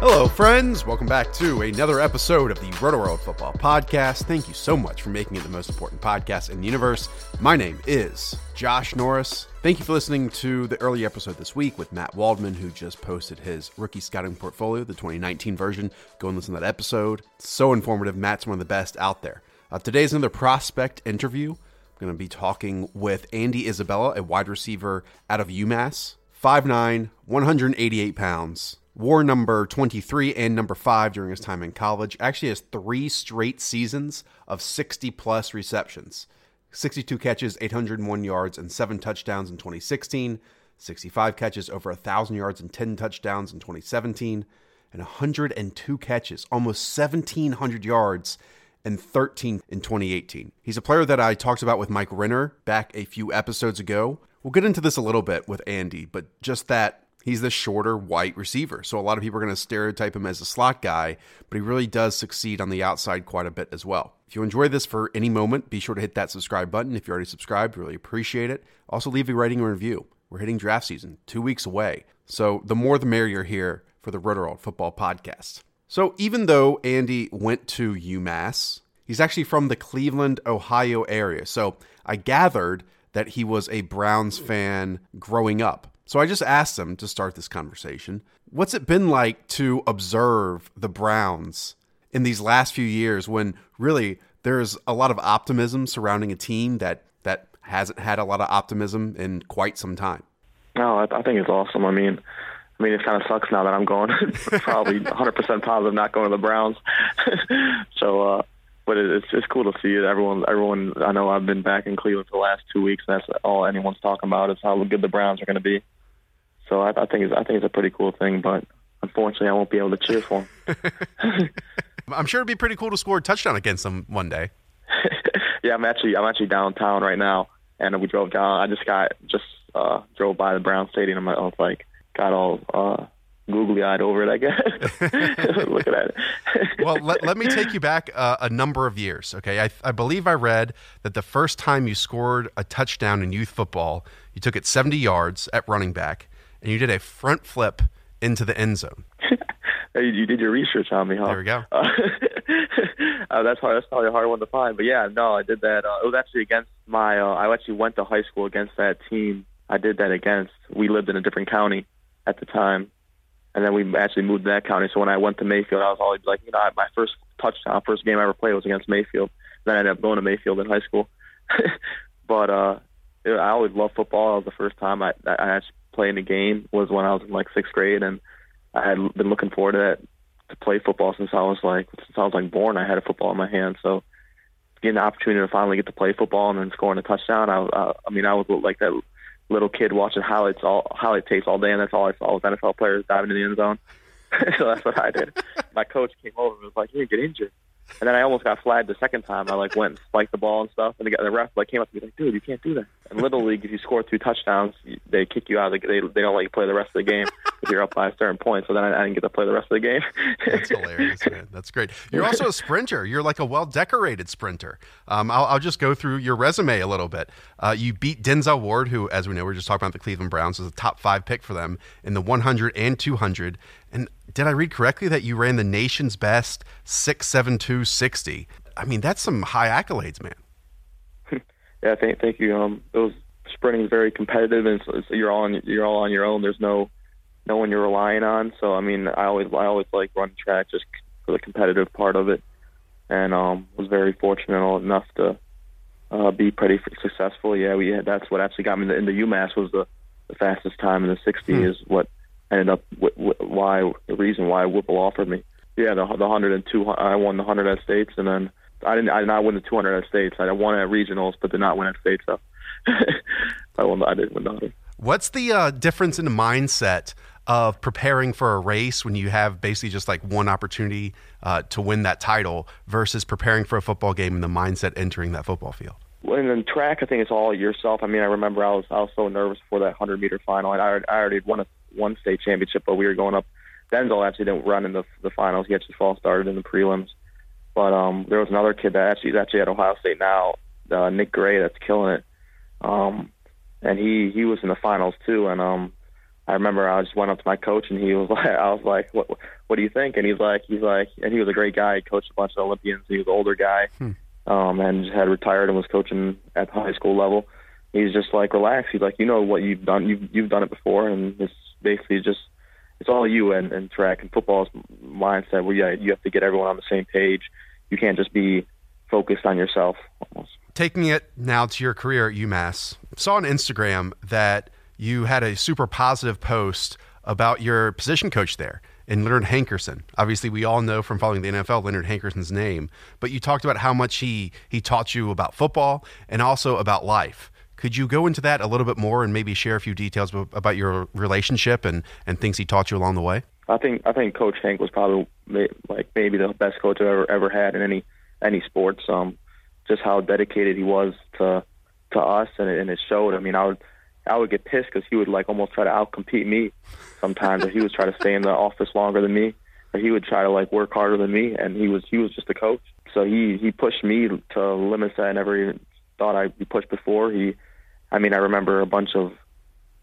Hello, friends. Welcome back to another episode of the Rotoworld Football Podcast. Thank you so much for making it the most important podcast in the universe. My name is Josh Norris. Thank you for listening to the early episode this week with Matt Waldman, who just posted his rookie scouting portfolio, the 2019 version. Go and listen to that episode. So informative. Matt's one of the best out there. Uh, today's another prospect interview. I'm going to be talking with Andy Isabella, a wide receiver out of UMass. 5'9, 188 pounds wore number 23 and number 5 during his time in college. Actually has 3 straight seasons of 60 plus receptions. 62 catches, 801 yards and 7 touchdowns in 2016, 65 catches over 1000 yards and 10 touchdowns in 2017, and 102 catches, almost 1700 yards and 13 in 2018. He's a player that I talked about with Mike Renner back a few episodes ago. We'll get into this a little bit with Andy, but just that he's the shorter white receiver. So a lot of people are going to stereotype him as a slot guy, but he really does succeed on the outside quite a bit as well. If you enjoy this for any moment, be sure to hit that subscribe button. If you're already subscribed, really appreciate it. Also, leave a rating or review. We're hitting draft season, two weeks away. So the more the merrier here for the Roto Football Podcast. So even though Andy went to UMass, he's actually from the Cleveland, Ohio area. So I gathered that he was a Browns fan growing up. So I just asked them to start this conversation what's it been like to observe the Browns in these last few years when really there's a lot of optimism surrounding a team that, that hasn't had a lot of optimism in quite some time? No, I, I think it's awesome. I mean, I mean, it kind of sucks now that I'm going probably 100% positive not going to the Browns. so, uh, but it's it's cool to see it. Everyone, everyone. I know I've been back in Cleveland for the last two weeks. And that's all anyone's talking about is how good the Browns are going to be. So I, I think it's I think it's a pretty cool thing, but unfortunately, I won't be able to cheer for him. I'm sure it'd be pretty cool to score a touchdown against them one day. yeah, I'm actually I'm actually downtown right now, and we drove down. I just got just uh, drove by the Brown Stadium. I was like, got all uh, googly eyed over it. I guess. Looking at it. well, let, let me take you back uh, a number of years. Okay, I, I believe I read that the first time you scored a touchdown in youth football, you took it 70 yards at running back and you did a front flip into the end zone. you did your research on me, huh? There we go. Uh, uh, that's hard. That's probably a hard one to find. But yeah, no, I did that. Uh, it was actually against my. Uh, I actually went to high school against that team. I did that against. We lived in a different county at the time, and then we actually moved to that county. So when I went to Mayfield, I was always like, you know, my first touchdown, first game I ever played was against Mayfield. Then I ended up going to Mayfield in high school. but uh, I always loved football. It was the first time I, I actually playing a game was when I was in like sixth grade, and I had been looking forward to that to play football since I was like since I was like born. I had a football in my hand, so getting the opportunity to finally get to play football and then scoring a touchdown. I, I, I mean, I was like that little kid watching highlights all highlight tapes all day, and that's all I saw was NFL players diving in the end zone. so that's what I did. My coach came over and was like, "You get injured." And then I almost got flagged the second time. I like went and spiked the ball and stuff, and the, the ref like came up to me like, "Dude, you can't do that." In little league, if you score two touchdowns, they kick you out. They they don't let you play the rest of the game. Because you're up by a certain point. So then I, I didn't get to play the rest of the game. That's hilarious, man. That's great. You're also a sprinter. You're like a well decorated sprinter. Um, I'll, I'll, just go through your resume a little bit. Uh, you beat Denzel Ward, who, as we know, we are just talking about the Cleveland Browns, was a top five pick for them in the 100 and 200. And did I read correctly that you ran the nation's best 67260? I mean, that's some high accolades, man. yeah, thank, thank you. Um, it was sprinting is very competitive, and so, so you're all on, you're all on your own. There's no no one you're relying on. So I mean, I always I always like running track just for the competitive part of it, and um, was very fortunate enough to uh, be pretty successful. Yeah, we had, that's what actually got me in the, UMass was the, the fastest time in the 60 hmm. is what ended up w- w- why the reason why Whipple offered me. Yeah, the the hundred and two I won the hundred at states, and then I didn't I did not win the two hundred at states. I won at regionals, but did not win at states. So I won. I didn't win the hundred. What's the uh, difference in the mindset of preparing for a race when you have basically just like one opportunity uh, to win that title versus preparing for a football game and the mindset entering that football field? Well, in track, I think it's all yourself. I mean, I remember I was I was so nervous for that hundred meter final, and I, I already won a one state championship, but we were going up. Denzel actually didn't run in the the finals. He actually fall started in the prelims. But um, there was another kid that actually is actually at Ohio State now, uh, Nick Gray, that's killing it. Um, and he he was in the finals too. And um, I remember I just went up to my coach and he was like, I was like, what what do you think? And he's like, he's like, and he was a great guy. He coached a bunch of Olympians. He was an older guy, hmm. um, and just had retired and was coaching at the high school level. He's just like, relax. He's like, you know what you've done. You've you've done it before, and it's basically just it's all you and, and track and football's mindset where yeah, you have to get everyone on the same page. You can't just be focused on yourself almost. Taking it now to your career at UMass, saw on Instagram that you had a super positive post about your position coach there in Leonard Hankerson. Obviously, we all know from following the NFL Leonard Hankerson's name, but you talked about how much he he taught you about football and also about life. Could you go into that a little bit more and maybe share a few details about your relationship and, and things he taught you along the way? I think I think Coach Hank was probably like maybe the best coach I've ever ever had in any any sports. Um, just how dedicated he was to to us, and it, and it showed. I mean, I would I would get pissed because he would like almost try to outcompete me sometimes, or he would try to stay in the office longer than me, or he would try to like work harder than me, and he was he was just a coach. So he he pushed me to limits that I never even thought I'd be pushed before. He I mean, I remember a bunch of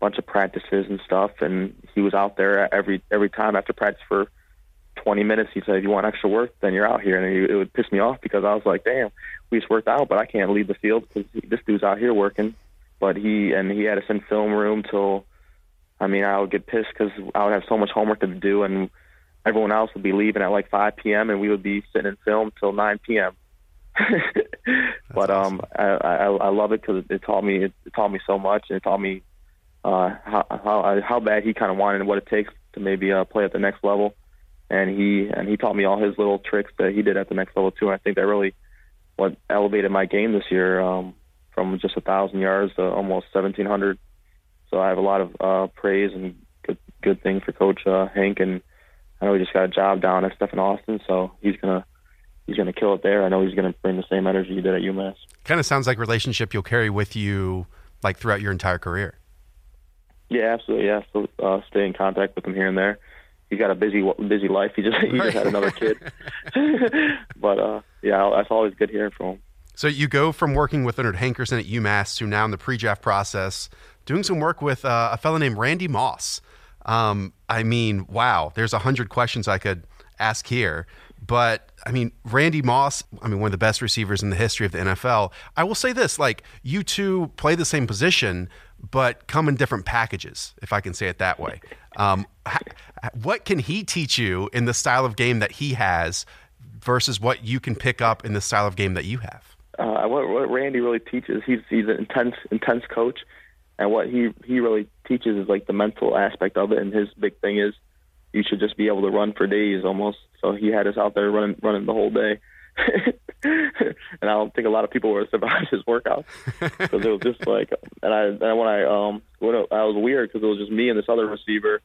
bunch of practices and stuff, and he was out there every every time after practice for 20 minutes. He said, "If you want extra work, then you're out here." And it would piss me off because I was like, "Damn, we just worked out, but I can't leave the field because this dude's out here working." But he and he had us in film room till, I mean, I would get pissed because I would have so much homework to do, and everyone else would be leaving at like 5 p.m. and we would be sitting in film till 9 p.m. but um, I, I I love it because it taught me it, it taught me so much, and it taught me uh, how how how bad he kind of wanted and what it takes to maybe uh, play at the next level. And he and he taught me all his little tricks that he did at the next level too. And I think that really what elevated my game this year um, from just a thousand yards to almost seventeen hundred. So I have a lot of uh, praise and good good thing for Coach uh, Hank, and I know he just got a job down at Stephen Austin, so he's gonna he's going to kill it there. I know he's going to bring the same energy he did at UMass. Kind of sounds like relationship you'll carry with you like throughout your entire career. Yeah, absolutely. Yeah, so uh, stay in contact with him here and there. He's got a busy busy life. He just he just had another kid. but uh, yeah, that's always good hearing from him. So you go from working with Leonard Hankerson at UMass to now in the pre-draft process, doing some work with uh, a fellow named Randy Moss. Um, I mean, wow, there's a hundred questions I could ask here. But I mean, Randy Moss, I mean, one of the best receivers in the history of the NFL. I will say this like, you two play the same position, but come in different packages, if I can say it that way. Um, what can he teach you in the style of game that he has versus what you can pick up in the style of game that you have? Uh, what, what Randy really teaches, he's he's an intense intense coach, and what he he really teaches is like the mental aspect of it. And his big thing is you should just be able to run for days almost. So he had us out there running running the whole day. and I don't think a lot of people were surprised his workouts because it was just like, and I and when I um when I, I was weird because it was just me and this other receiver,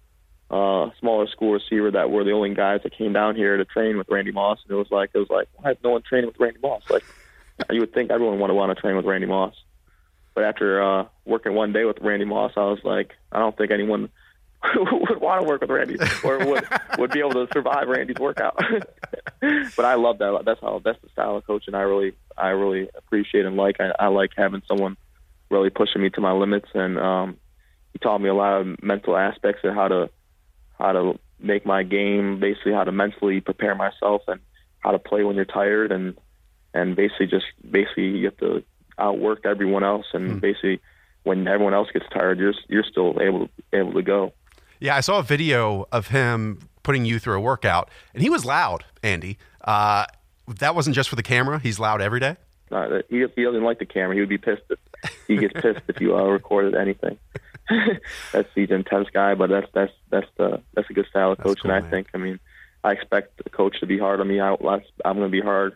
uh, smaller school receiver that were the only guys that came down here to train with Randy Moss, and it was like it was like why is no one training with Randy Moss? Like you would think everyone would want to train with Randy Moss, but after uh, working one day with Randy Moss, I was like, I don't think anyone would want to work with Randy or would would be able to survive Randy's workout. but I love that. That's how that's the style of coaching I really I really appreciate and like. I, I like having someone really pushing me to my limits, and um, he taught me a lot of mental aspects and how to how to make my game, basically how to mentally prepare myself and how to play when you're tired, and and basically just basically you have to outwork everyone else, and Hmm. basically when everyone else gets tired, you're you're still able able to go. Yeah, I saw a video of him putting you through a workout, and he was loud, Andy. Uh, that wasn't just for the camera. He's loud every day. Uh, that- he he doesn't like the camera. He would be pissed if he gets pissed if you uh, recorded anything. that's he's an intense guy, but that's that's that's the that's a good style of coaching. cool, I man. think. I mean, I expect the coach to be hard on me. I, I'm going to be hard,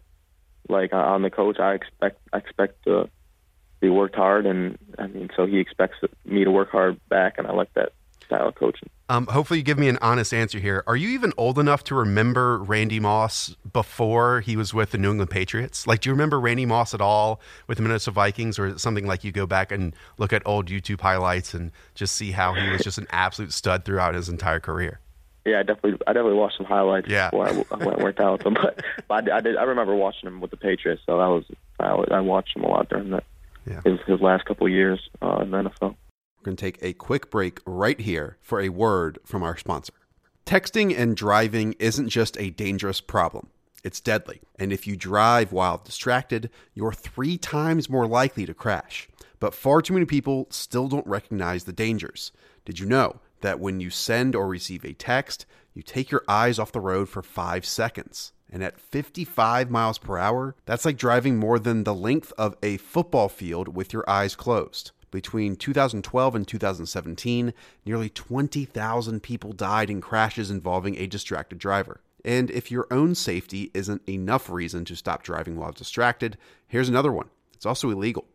like uh, on the coach. I expect I expect to be worked hard, and I mean, so he expects me to work hard back, and I like that style of coaching. Um, hopefully, you give me an honest answer here. Are you even old enough to remember Randy Moss before he was with the New England Patriots? Like, do you remember Randy Moss at all with the Minnesota Vikings, or is it something like you go back and look at old YouTube highlights and just see how he was just an absolute stud throughout his entire career? Yeah, I definitely, I definitely watched some highlights Yeah. before I, I worked out with him. But, but I, did- I did, I remember watching him with the Patriots, so that was, I, I watched him a lot during that Yeah. his his last couple of years uh, in the NFL. We're going to take a quick break right here for a word from our sponsor. Texting and driving isn't just a dangerous problem, it's deadly. And if you drive while distracted, you're three times more likely to crash. But far too many people still don't recognize the dangers. Did you know that when you send or receive a text, you take your eyes off the road for five seconds? And at 55 miles per hour, that's like driving more than the length of a football field with your eyes closed. Between 2012 and 2017, nearly 20,000 people died in crashes involving a distracted driver. And if your own safety isn't enough reason to stop driving while distracted, here's another one. It's also illegal.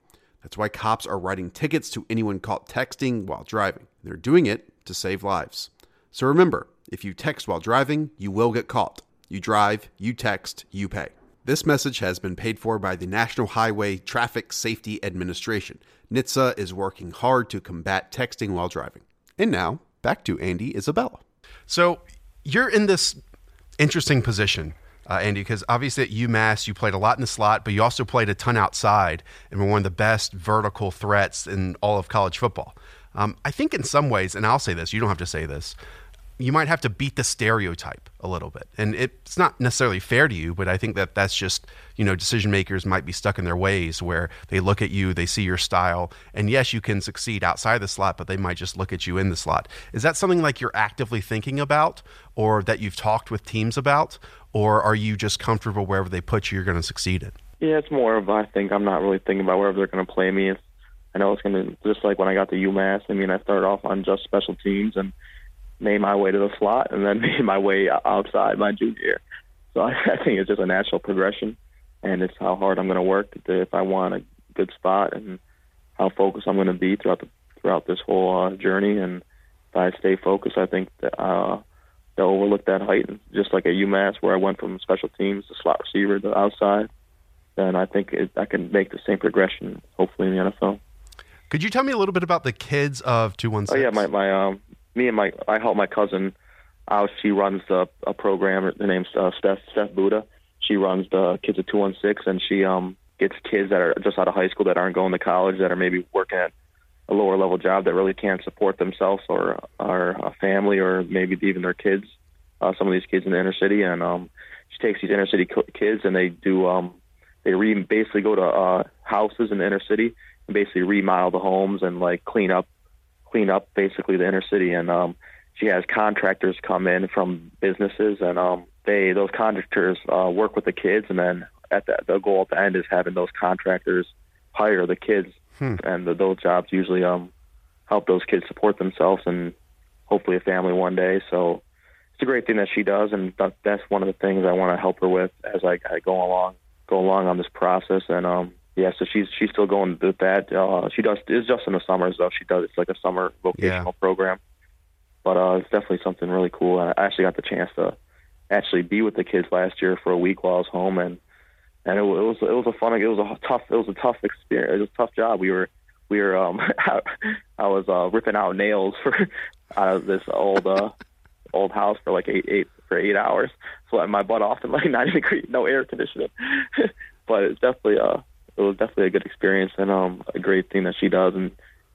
That's why cops are writing tickets to anyone caught texting while driving. They're doing it to save lives. So remember, if you text while driving, you will get caught. You drive, you text, you pay. This message has been paid for by the National Highway Traffic Safety Administration. NHTSA is working hard to combat texting while driving. And now, back to Andy Isabella. So, you're in this interesting position, uh, Andy, because obviously at UMass you played a lot in the slot, but you also played a ton outside and were one of the best vertical threats in all of college football. Um, I think in some ways, and I'll say this, you don't have to say this, you might have to beat the stereotype a little bit. And it's not necessarily fair to you, but I think that that's just, you know, decision makers might be stuck in their ways where they look at you, they see your style, and yes, you can succeed outside the slot, but they might just look at you in the slot. Is that something like you're actively thinking about or that you've talked with teams about? Or are you just comfortable wherever they put you, you're going to succeed in? Yeah, it's more of I think I'm not really thinking about wherever they're going to play me. It's, I know it's going to just like when I got to UMass. I mean, I started off on just special teams and made my way to the slot, and then made my way outside my junior year. So I, I think it's just a natural progression, and it's how hard I'm going to work to, if I want a good spot, and how focused I'm going to be throughout the throughout this whole uh, journey. And if I stay focused, I think that uh, they'll overlook that height. And Just like at UMass, where I went from special teams to slot receiver to outside, then I think it, I can make the same progression, hopefully in the NFL. Could you tell me a little bit about the kids of 216? Oh yeah, my my um, me and my I help my cousin out. She runs a, a program. Her name's uh, Steph Steph Buddha. She runs the Kids of Two One Six, and she um gets kids that are just out of high school that aren't going to college that are maybe working at a lower level job that really can't support themselves or or a family or maybe even their kids. Uh, some of these kids in the inner city, and um, she takes these inner city co- kids and they do um they re- basically go to uh, houses in the inner city and basically remodel the homes and like clean up clean up basically the inner city. And um she has contractors come in from businesses and um they those contractors uh work with the kids. And then at the the goal at the end is having those contractors hire the kids. And the, those jobs usually um help those kids support themselves and hopefully a family one day. So it's a great thing that she does. And that, that's one of the things I want to help her with as I, I go along go along on this process. And um yeah so she's she's still going with that. Uh she does it's just in the summers though. She does it's like a summer vocational program. But uh it's definitely something really cool. I actually got the chance to actually be with the kids last year for a week while I was home and and it, it was it was a fun it was a tough it was a tough experience it was a tough job. We were we were um I, I was uh ripping out nails for out of this old uh old house for like eight eight for eight hours, sweating my butt off in like ninety degree, no air conditioning. but it's definitely uh it was definitely a good experience and um a great thing that she does and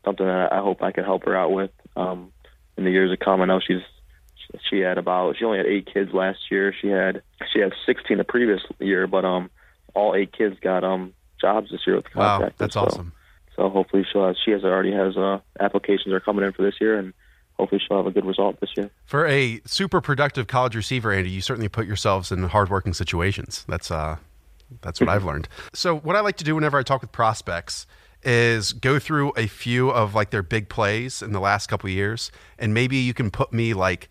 something that I hope I can help her out with um in the years to come. I know she's she had about she only had eight kids last year. She had she had sixteen the previous year, but um all eight kids got um jobs this year with the Wow, that's so, awesome. So hopefully she'll have, she has already has uh applications are coming in for this year and hopefully she'll have a good result this year. For a super productive college receiver, Andy, you certainly put yourselves in hardworking situations. That's uh, that's what I've learned. So what I like to do whenever I talk with prospects is go through a few of like their big plays in the last couple of years, and maybe you can put me like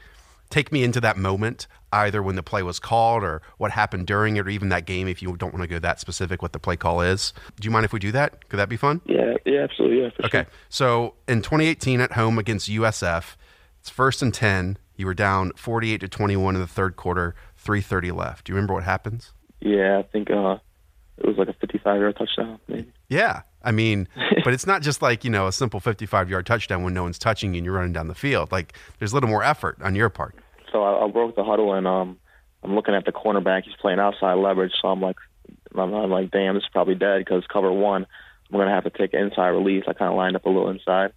take me into that moment, either when the play was called or what happened during it, or even that game. If you don't want to go that specific, what the play call is. Do you mind if we do that? Could that be fun? Yeah, yeah, absolutely, yeah. For Okay. Sure. So in 2018 at home against USF, it's first and 10. You were down 48 to 21 in the third quarter, 330 left. Do you remember what happens? Yeah, I think uh it was like a fifty five yard touchdown, maybe. Yeah. I mean, but it's not just like, you know, a simple 55 yard touchdown when no one's touching you and you're running down the field. Like there's a little more effort on your part. So I, I broke the huddle and um I'm looking at the cornerback. He's playing outside leverage, so I'm like, I'm, I'm like, damn, this is probably dead because cover one. I'm gonna have to take an inside release. I kind of lined up a little inside,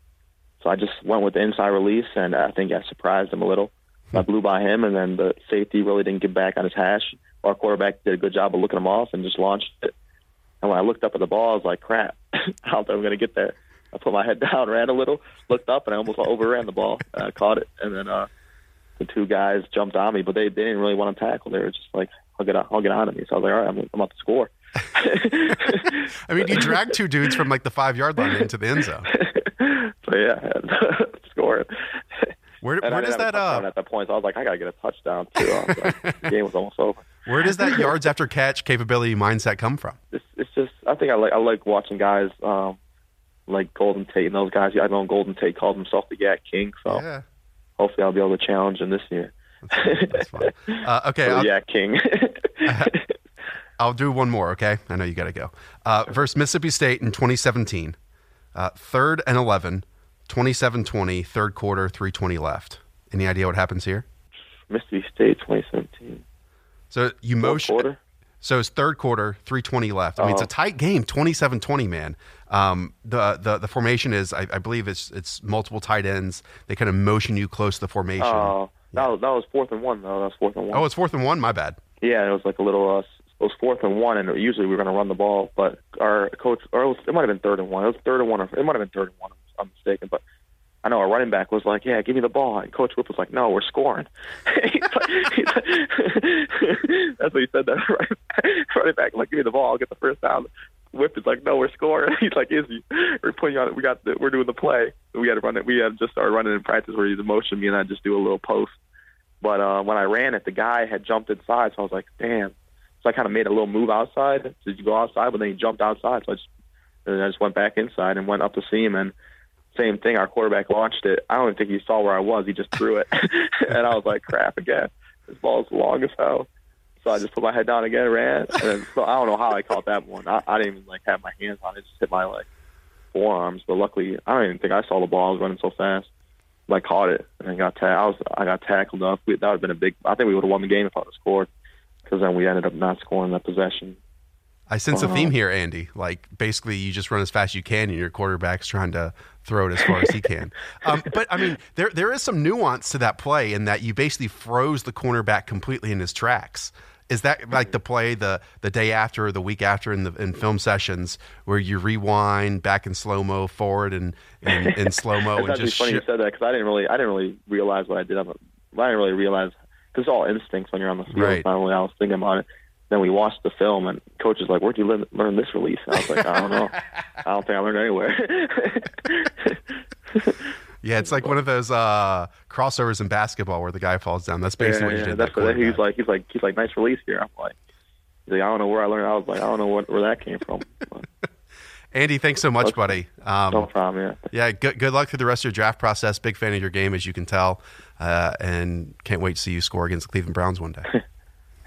so I just went with the inside release, and I think I surprised him a little. I blew by him, and then the safety really didn't get back on his hash. Our quarterback did a good job of looking them off and just launched it. And when I looked up at the ball, I was like, crap, I don't think I'm gonna get there. I put my head down, ran a little, looked up, and I almost overran the ball. And I caught it, and then uh, the two guys jumped on me, but they, they didn't really want to tackle. They were just like, I'll get, I'll get on to me. So I was like, all right, I'm, I'm about to score. I mean, you dragged two dudes from like the five yard line into the end zone. so yeah, score. Where, where does that uh, at that point. So I was like, I gotta get a touchdown too. Like, the game was almost over. Where does that yards after catch capability mindset come from? It's, it's just, I think I like, I like watching guys um, like Golden Tate and those guys. I know Golden Tate called himself the YAC King, so Yeah, hopefully I'll be able to challenge him this year. that's fine. Uh, okay, the YAC King. I'll do one more, okay? I know you got to go. Uh, versus Mississippi State in 2017, uh, third and 11, 27 20, third quarter, 320 left. Any idea what happens here? Mississippi State 2017. So you motion. So it's third quarter, 320 left. I mean, it's a Oh. tight game, 27 20, man. Um, the, the, the formation is, I, I believe it's, it's multiple tight ends. They kind of motion you close to the formation. Oh, that was that was fourth and one though. That was fourth and one. oh, it's fourth and one? My bad. Yeah, it was like a little. Uh, it was fourth and one, and usually we were going to run the ball, but our coach, or it, was, it might have been third and one. It was third and one, or it might have been third and one. if I'm mistaken, but I know our running back was like, "Yeah, give me the ball," and Coach Whip was like, "No, we're scoring." That's what he said. That running, running back like, "Give me the ball, I'll get the first down." Whip is like, "No, we're scoring." He's like, "Izzy, we're putting on. We got, the, we're doing the play. We had to run it. We had just started running in practice where he's motion me, and I just do a little post." But uh, when I ran it, the guy had jumped inside, so I was like, "Damn." So I kind of made a little move outside. Did you go outside? But then he jumped outside, so I just and I just went back inside and went up see him. And same thing, our quarterback launched it. I don't even think he saw where I was. He just threw it, and I was like, "Crap again! This ball's long as hell." So I just put my head down again, ran, and then, so I don't know how I caught that one. I, I didn't even like have my hands on it; it just hit my like forearms. But luckily, I don't even think I saw the ball. I was running so fast. But I caught it and I got ta- I was I got tackled up. We, that would have been a big. I think we would have won the game if I would have scored, because then we ended up not scoring that possession. I sense a theme here, Andy. Like basically, you just run as fast as you can, and your quarterback's trying to throw it as far as he can. Um, but I mean, there there is some nuance to that play in that you basically froze the cornerback completely in his tracks. Is that like the play the the day after or the week after in the in film sessions where you rewind back in slow mo forward and in, slow mo It's and just funny shi- you said that because I didn't really I didn't really realize what I did. On the, I didn't really realize because it's all instincts when you're on the field. Right. Not only I was thinking about it. Then we watched the film, and coach is like, "Where'd you learn, learn this release?" And I was like, "I don't know. I don't think I learned anywhere." yeah, it's like one of those uh, crossovers in basketball where the guy falls down. That's basically yeah, what you yeah, did. That's that what he's like. He's like, he's like, nice release here. I'm like, he's like, I don't know where I learned. I was like, I don't know what, where that came from. But Andy, thanks so much, buddy. Um, no problem. Yeah. Yeah, good, good luck through the rest of your draft process. Big fan of your game, as you can tell, uh, and can't wait to see you score against the Cleveland Browns one day.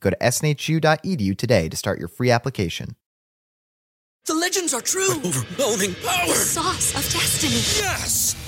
Go to snhu.edu today to start your free application. The legends are true. overwhelming power! The sauce of destiny. Yes!